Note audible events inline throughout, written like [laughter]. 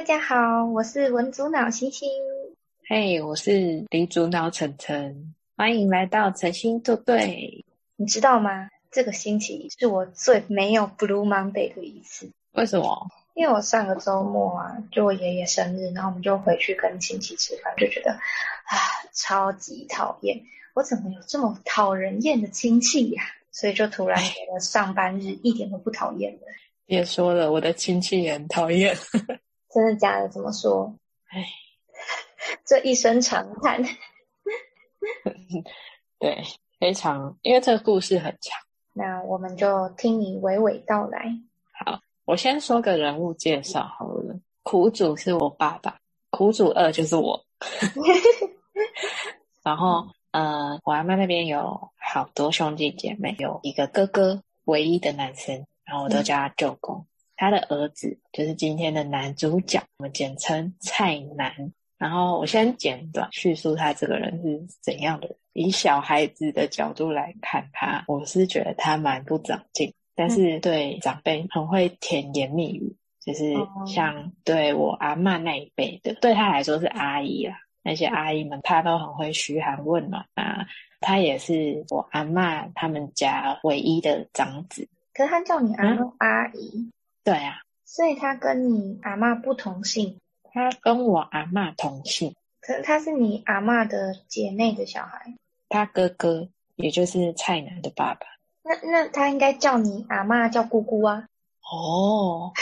大家好，我是文主脑星星。嘿，hey, 我是理主脑晨晨。欢迎来到晨星作对。你知道吗？这个星期是我最没有 Blue Monday 的一次。为什么？因为我上个周末啊，就我爷爷生日，然后我们就回去跟亲戚吃饭，就觉得啊，超级讨厌。我怎么有这么讨人厌的亲戚呀、啊？所以就突然觉得上班日一点都不讨厌了。别说了，我的亲戚也很讨厌。真的假的？怎么说？哎，[laughs] 这一声长叹。[laughs] 对，非常，因为这个故事很长。那我们就听你娓娓道来。好，我先说个人物介绍好了。苦主是我爸爸，苦主二就是我。[laughs] 然后，呃，我阿妈那边有好多兄弟姐妹，有一个哥哥，唯一的男生，然后我都叫他舅公。嗯他的儿子就是今天的男主角，我们简称蔡男。然后我先简短叙述他这个人是怎样的人。以小孩子的角度来看他，我是觉得他蛮不长进，但是对长辈很会甜言蜜语，就是像对我阿嬷那一辈的，对他来说是阿姨啦。那些阿姨们，他都很会嘘寒问暖啊。他也是我阿嬷他们家唯一的长子。可是他叫你阿嬷阿姨。对啊，所以他跟你阿妈不同姓，他跟我阿妈同姓，可是他是你阿妈的姐妹的小孩，他哥哥也就是蔡楠的爸爸，那那他应该叫你阿妈叫姑姑啊？哦，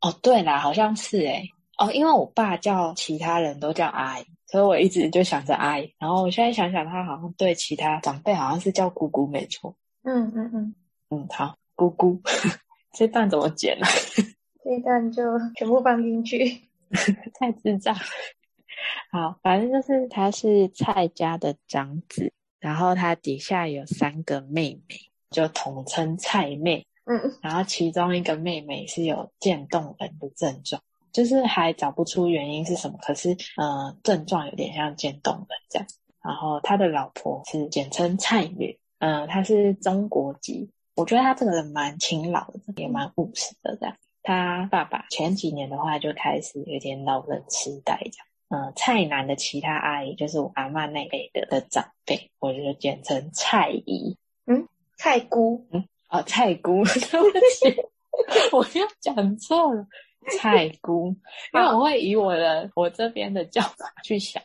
哦，对啦，好像是诶哦，因为我爸叫其他人都叫阿姨，所以我一直就想着阿姨，然后我现在想想，他好像对其他长辈好像是叫姑姑，没错，嗯嗯嗯。嗯，好，姑姑。这段怎么剪呢？[laughs] 这一段就全部放进去，[laughs] 太智障。好，反正就是他是蔡家的长子，然后他底下有三个妹妹，就统称蔡妹。嗯，然后其中一个妹妹是有渐冻人的症状，就是还找不出原因是什么，可是呃症状有点像渐冻人这样。然后他的老婆是简称蔡女，嗯、呃，她是中国籍。我觉得他这个人蛮勤劳的，也蛮务实的。这样，他爸爸前几年的话就开始有点老人痴呆，这样。嗯，蔡南的其他阿姨就是我阿妈那辈的的长辈，我就简称蔡姨。嗯，蔡姑。嗯，哦，蔡姑，[laughs] 对不起，[laughs] 我又讲错了，蔡姑，[laughs] 因为我会以我的我这边的叫法去想。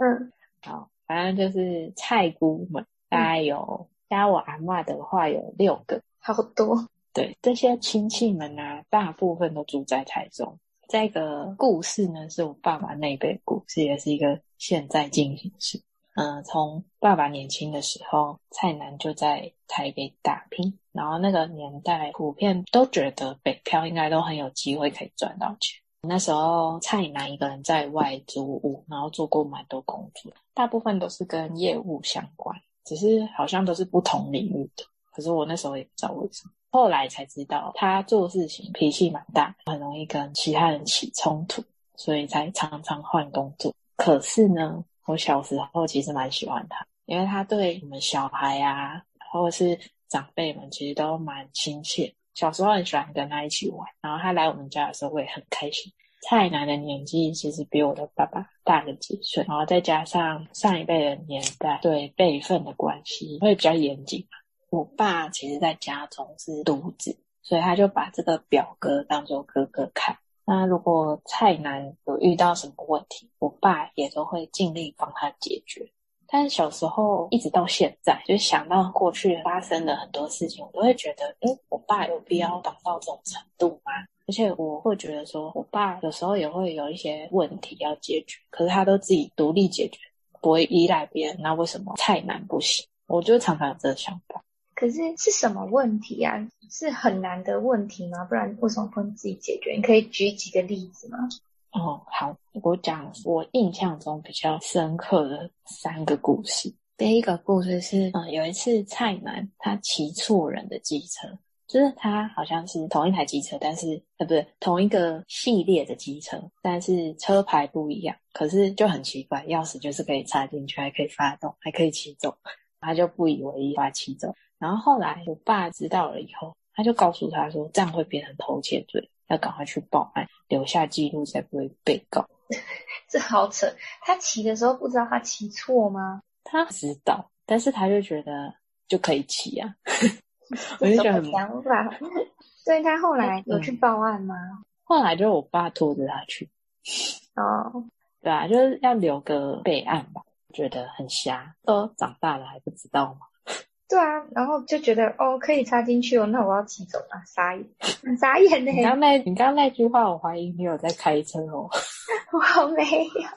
嗯，好，反正就是蔡姑们，大概有。加我阿妈的话有六个，好多。对，这些亲戚们呢、啊，大部分都住在台中。这个故事呢，是我爸爸那一辈故事，也是一个现在进行式。嗯、呃，从爸爸年轻的时候，蔡南就在台北打拼，然后那个年代普遍都觉得北漂应该都很有机会可以赚到钱。那时候蔡南一个人在外租屋，然后做过蛮多工作，大部分都是跟业务相关。只是好像都是不同领域的，可是我那时候也不知道为什么，后来才知道他做事情脾气蛮大，很容易跟其他人起冲突，所以才常常换工作。可是呢，我小时候其实蛮喜欢他，因为他对我们小孩啊，或者是长辈们，其实都蛮亲切。小时候很喜欢跟他一起玩，然后他来我们家的时候，我也很开心。蔡楠的年纪其实比我的爸爸大了几岁，然后再加上上一辈的年代对辈分的关系会比较严谨。我爸其实在家中是独子，所以他就把这个表哥当做哥哥看。那如果蔡楠有遇到什么问题，我爸也都会尽力帮他解决。但是小时候一直到现在，就想到过去发生的很多事情，我都会觉得，诶，我爸有必要到这种程度吗？而且我会觉得说，我爸有时候也会有一些问题要解决，可是他都自己独立解决，不会依赖别人。那为什么蔡男不行？我就常常有这个想法。可是是什么问题啊？是很难的问题吗？不然为什么不能自己解决？你可以举几个例子吗？哦，好，我讲我印象中比较深刻的三个故事。第一个故事是，嗯，有一次蔡男他骑错人的机车。就是他好像是同一台机车，但是呃，不是同一个系列的机车，但是车牌不一样。可是就很奇怪，钥匙就是可以插进去，还可以发动，还可以骑走。他就不以为意，把他骑走。然后后来我爸知道了以后，他就告诉他说，这样会变成偷窃罪，要赶快去报案，留下记录才不会被告。[laughs] 这好扯！他骑的时候不知道他骑错吗？他知道，但是他就觉得就可以骑啊。[laughs] 我就觉得很想法。[laughs] 所以他后来有去报案吗？嗯、后来就是我爸拖着他去。哦，对啊，就是要留个备案吧。觉得很瞎，都长大了还不知道吗？对啊，然后就觉得哦，可以插进去哦，那我要骑走了，傻眼，很傻眼呢。你刚那，你刚那句话，我怀疑你有在开车哦。[laughs] 我没有。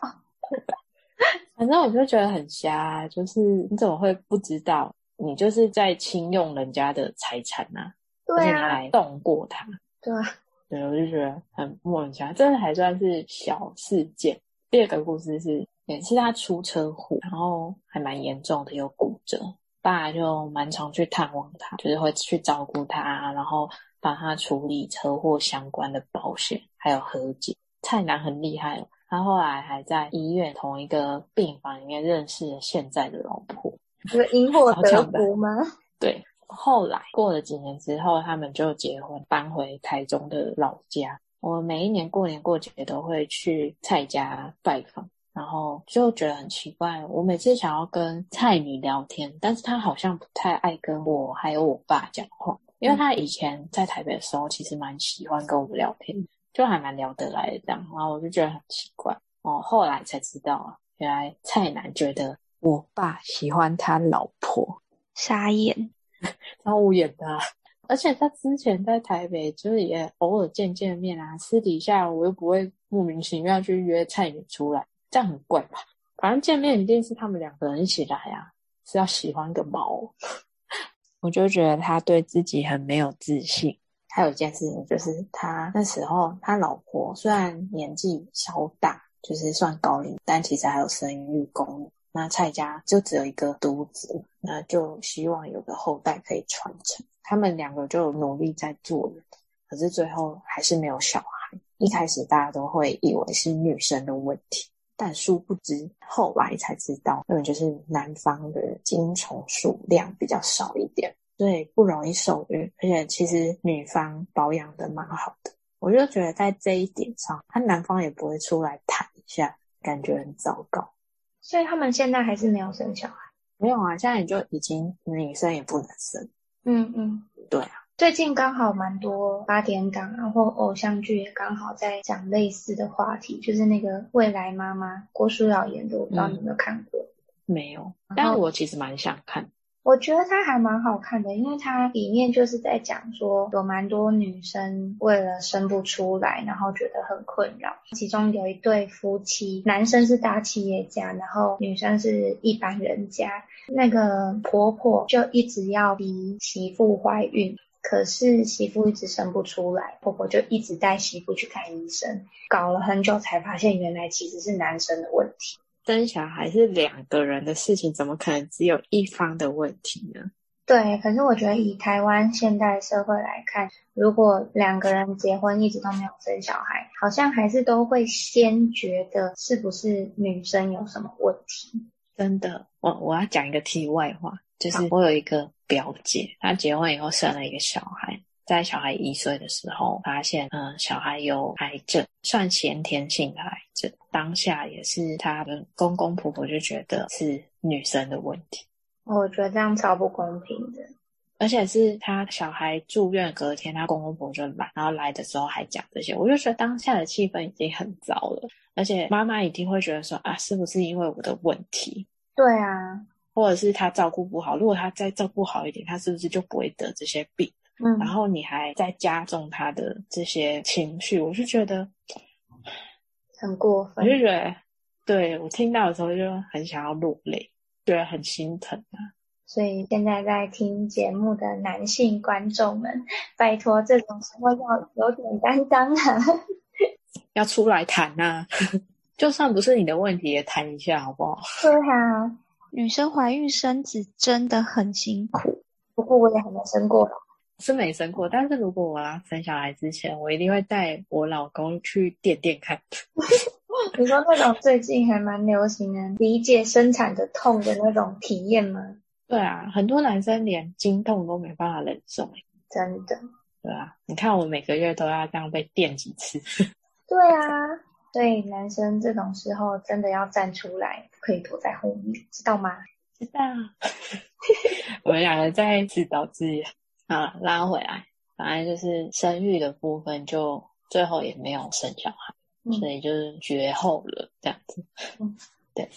[laughs] 反正我就觉得很瞎，就是你怎么会不知道？你就是在侵用人家的财产啊，对啊，而且你还动过他。对啊，对，我就觉得很莫名其妙。这还算是小事件。第二个故事是。也是他出车祸，然后还蛮严重的，有骨折。爸就蛮常去探望他，就是会去照顾他，然后帮他处理车祸相关的保险，还有和解。蔡男很厉害哦，他后来还在医院同一个病房里面认识了现在的老婆，是因祸得福吗？[laughs] 对，后来过了几年之后，他们就结婚，搬回台中的老家。我每一年过年过节都会去蔡家拜访。然后就觉得很奇怪，我每次想要跟蔡女聊天，但是她好像不太爱跟我还有我爸讲话，因为她以前在台北的时候，其实蛮喜欢跟我们聊天，就还蛮聊得来的这样。然后我就觉得很奇怪，哦，后来才知道啊，原来蔡男觉得我爸喜欢他老婆，傻眼，[laughs] 超无言的啊。而且他之前在台北，就是也偶尔见见面啊，私底下我又不会莫名其妙去约蔡女出来。这样很怪吧？反正见面一定是他们两个人一起来啊，是要喜欢个毛？[laughs] 我就觉得他对自己很没有自信。还有一件事情就是，他那时候他老婆虽然年纪稍大，就是算高龄，但其实还有生育功能。那蔡家就只有一个独子，那就希望有个后代可以传承。他们两个就努力在做人，可是最后还是没有小孩。一开始大家都会以为是女生的问题。但殊不知，后来才知道，根本就是男方的精虫数量比较少一点，所以不容易受孕。而且其实女方保养的蛮好的，我就觉得在这一点上，他男方也不会出来谈一下，感觉很糟糕。所以他们现在还是没有生小孩？没有啊，现在你就已经女生也不能生。嗯嗯，对啊。最近刚好蛮多八点档啊，或偶像剧也刚好在讲类似的话题，就是那个未来妈妈郭书瑶演的，我不知道你有没有看过？嗯、没有，但我其实蛮想看。我觉得它还蛮好看的，因为它里面就是在讲说有蛮多女生为了生不出来，然后觉得很困扰。其中有一对夫妻，男生是大企业家，然后女生是一般人家，那个婆婆就一直要逼媳妇怀孕。可是媳妇一直生不出来，婆婆就一直带媳妇去看医生，搞了很久才发现原来其实是男生的问题。生小孩是两个人的事情，怎么可能只有一方的问题呢？对，可是我觉得以台湾现代社会来看，如果两个人结婚一直都没有生小孩，好像还是都会先觉得是不是女生有什么问题。真的，我我要讲一个题外话。就是我有一个表姐，她结婚以后生了一个小孩，在小孩一岁的时候发现，嗯，小孩有癌症，算先天性的癌症。当下也是她的公公婆婆就觉得是女生的问题。我觉得这样超不公平的，而且是她小孩住院隔天，她公公婆婆就来，然后来的时候还讲这些，我就觉得当下的气氛已经很糟了，而且妈妈一定会觉得说啊，是不是因为我的问题？对啊。或者是他照顾不好，如果他再照顾好一点，他是不是就不会得这些病？嗯，然后你还在加重他的这些情绪，我就觉得很过分。我就觉得，对，我听到的时候就很想要落泪，觉得很心疼啊。所以现在在听节目的男性观众们，拜托这种时候要有点担当啊，[laughs] 要出来谈啊，[laughs] 就算不是你的问题，也谈一下好不好？对啊。女生怀孕生子真的很辛苦，不过我也还没生过，是没生过。但是如果我要生小孩之前，我一定会带我老公去电电看。[laughs] [laughs] 你说那种最近还蛮流行的理解生产的痛的那种体验吗？对啊，很多男生连经痛都没办法忍受。真的。对啊，你看我每个月都要这样被电几次。[laughs] 对啊，所以男生这种时候真的要站出来，不可以躲在后面，知道吗？知道。[laughs] 我们两个在自导自演啊，拉回来，反正就是生育的部分，就最后也没有生小孩，嗯、所以就是绝后了这样子。嗯，对。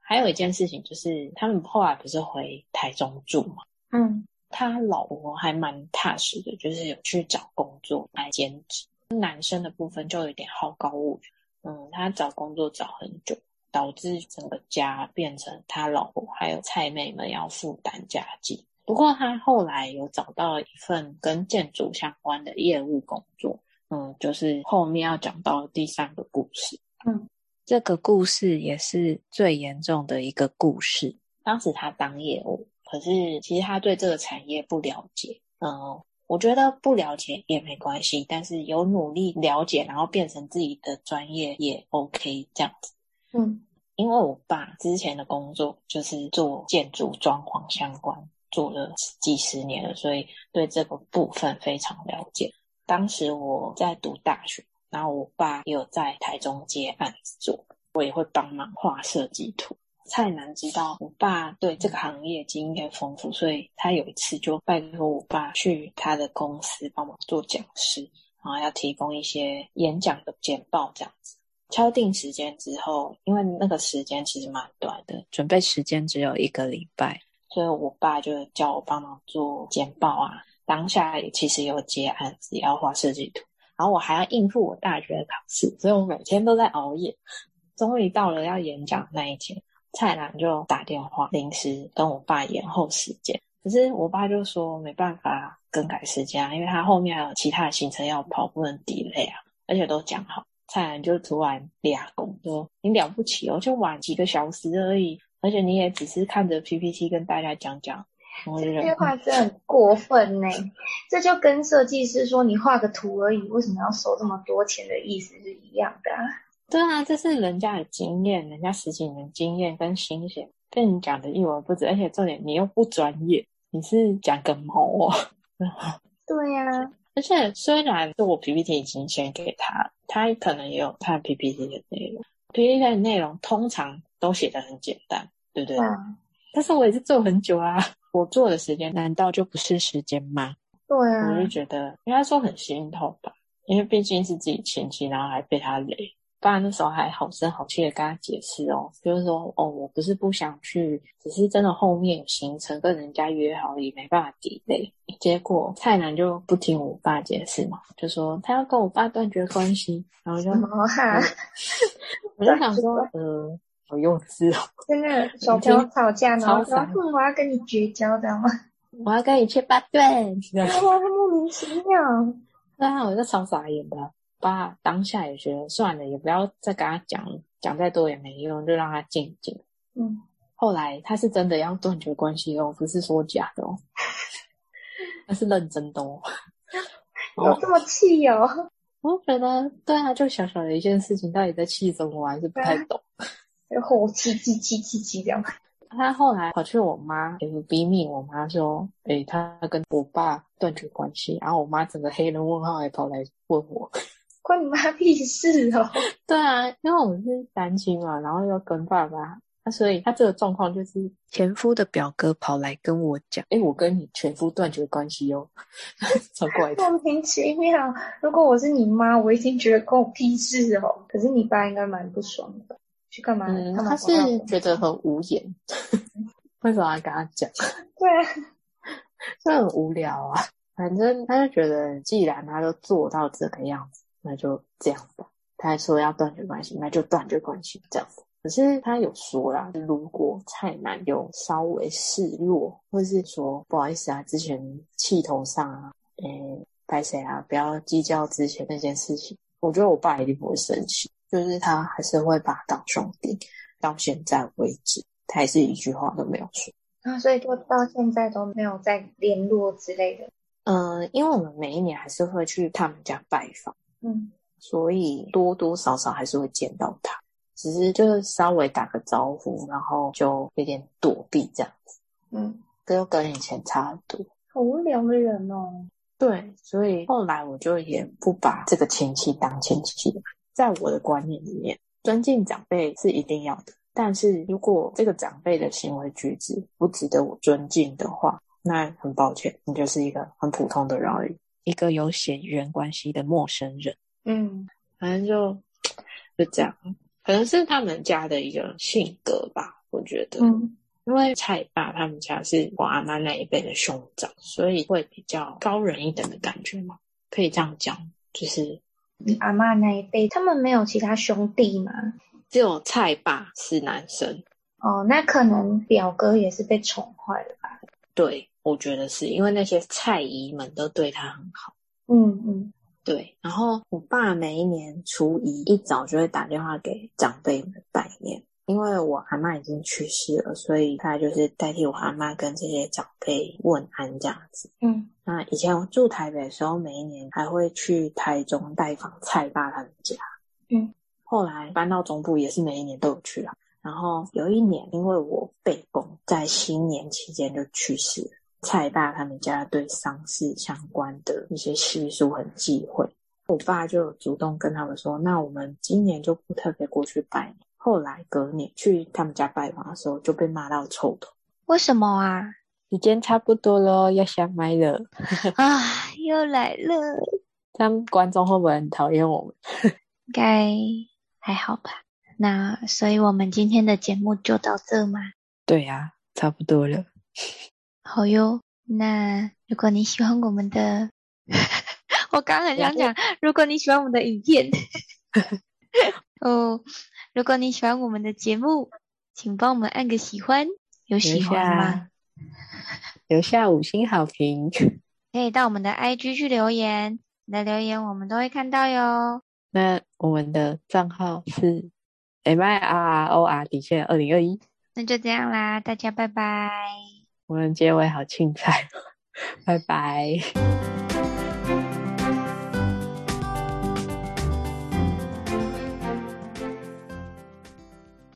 还有一件事情就是，他们后来不是回台中住嘛？嗯，他老婆还蛮踏实的，就是有去找工作来兼职。男生的部分就有点好高骛远，嗯，他找工作找很久，导致整个家变成他老婆还有菜妹们要负担家计。不过他后来有找到一份跟建筑相关的业务工作，嗯，就是后面要讲到第三个故事，嗯，这个故事也是最严重的一个故事。当时他当业务，可是其实他对这个产业不了解，嗯。我觉得不了解也没关系，但是有努力了解，然后变成自己的专业也 OK 这样子。嗯，因为我爸之前的工作就是做建筑装潢相关，做了几十年了，所以对这个部分非常了解。当时我在读大学，然后我爸也有在台中接案子做，我也会帮忙画设计图。蔡南知道我爸对这个行业经验丰富，所以他有一次就拜托我爸去他的公司帮忙做讲师，然后要提供一些演讲的简报这样子。敲定时间之后，因为那个时间其实蛮短的，准备时间只有一个礼拜，所以我爸就叫我帮忙做简报啊。当下也其实有接案子，也要画设计图，然后我还要应付我大学的考试，所以我每天都在熬夜。终于到了要演讲那一天。蔡澜就打电话临时跟我爸延后时间，可是我爸就说没办法更改时间，因为他后面还有其他行程要跑，不能 delay 啊，而且都讲好。蔡澜就突然俩拱说：“你了不起哦，就晚几个小时而已，而且你也只是看着 PPT 跟大家讲讲。”这句话真的很过分呢，这就跟设计师说你画个图而已，为什么要收这么多钱的意思是一样的啊。对啊，这是人家的经验，人家十几年经验跟心血，被你讲的一文不值，而且重点你又不专业，你是讲个毛啊！[laughs] 对呀、啊，而且虽然是我 PPT 已经先给他，他可能也有看 PPT 的内容，PPT 的内容通常都写的很简单，对不对？嗯、但是我也是做很久啊，我做的时间难道就不是时间吗？对啊，我就觉得应该说很心痛吧，因为毕竟是自己亲戚，然后还被他雷。爸那时候还好声好气的跟他解释哦，就是说哦，我不是不想去，只是真的后面有行程跟人家约好，也没办法 delay。结果蔡澜就不听我爸解释嘛，就说他要跟我爸断绝关系，然后就，我就想说，[laughs] 呃，好幼稚哦，真的小朋友吵架呢，我要跟你绝交，知道吗？我要跟你切八段，哇，莫名其妙，对啊，我就超傻眼的。爸当下也觉得算了，也不要再跟他讲，讲再多也没用，就让他静静。嗯，后来他是真的要断绝关系哦，不是说假的哦，[laughs] 他是认真的哦。[laughs] 有这么气哦？我觉得对啊，就小小的一件事情，到底在气什么，我还是不太懂。[laughs] 然后气气气气气这样。他后来跑去我妈 FB 密我妈说，诶，他跟我爸断绝关系，然后我妈整个黑人问号还跑来问我。关你妈屁事哦！[laughs] 对啊，因为我们是单亲嘛，然后又跟爸爸，那所以他这个状况就是前夫的表哥跑来跟我讲：“哎，我跟你前夫断绝关系哦。[laughs] ”超怪的，莫名其妙。如果我是你妈，我一定觉得关我屁事哦。可是你爸应该蛮不爽的，去干嘛？嗯，他是觉得很无言，[laughs] 为什么要跟他讲？对啊，这很无聊啊。反正他就觉得，既然他都做到这个样子。那就这样吧。他还说要断绝关系，那就断绝关系这样子。可是他有说啦，如果蔡澜有稍微示弱，或是说不好意思啊，之前气头上啊，诶，拍谁啊，不要计较之前那件事情。我觉得我爸一定不会生气，就是他还是会把他当兄弟。到现在为止，他还是一句话都没有说。啊，所以就到现在都没有再联络之类的。嗯，因为我们每一年还是会去他们家拜访。嗯，所以多多少少还是会见到他，只是就是稍微打个招呼，然后就有点躲避这样子。嗯，这又跟以前差很多。好无聊的人哦。对，所以后来我就也不把这个亲戚当亲戚。在我的观念里面，尊敬长辈是一定要的。但是如果这个长辈的行为举止不值得我尊敬的话，那很抱歉，你就是一个很普通的人而已，一个有血缘关系的陌生人。嗯，反正就就这样，可能是他们家的一个性格吧，我觉得。嗯，因为蔡爸他们家是我阿妈那一辈的兄长，所以会比较高人一等的感觉嘛，可以这样讲。就是你阿妈那一辈，他们没有其他兄弟吗？只有蔡爸是男生。哦，那可能表哥也是被宠坏了吧？对。我觉得是因为那些蔡姨们都对他很好，嗯嗯，对。然后我爸每一年初一一早就会打电话给长辈们拜年，因为我阿妈已经去世了，所以他就是代替我阿妈跟这些长辈问安这样子。嗯，那以前我住台北的时候，每一年还会去台中拜访蔡爸他们家。嗯，后来搬到中部也是每一年都有去啊。然后有一年，因为我被公在新年期间就去世了。蔡爸他们家对丧事相关的一些习俗很忌讳，我爸就主动跟他们说：“那我们今年就不特别过去拜年。”后来隔年去他们家拜访的时候，就被骂到臭头。为什么啊？时间差不多了，要下麦了。啊，又来了。他们观众会不会很讨厌我们？[laughs] 应该还好吧。那所以我们今天的节目就到这吗？对呀，差不多了。好哟，那如果你喜欢我们的，[laughs] 我刚刚很想讲，如果你喜欢我们的影片，[laughs] 哦，如果你喜欢我们的节目，请帮我们按个喜欢，有喜欢吗？[laughs] 留下五星好评，可以到我们的 IG 去留言，你的留言我们都会看到哟。那我们的账号是 M I R O R 底线二零二一，那就这样啦，大家拜拜。我们结尾好精彩，[laughs] 拜拜。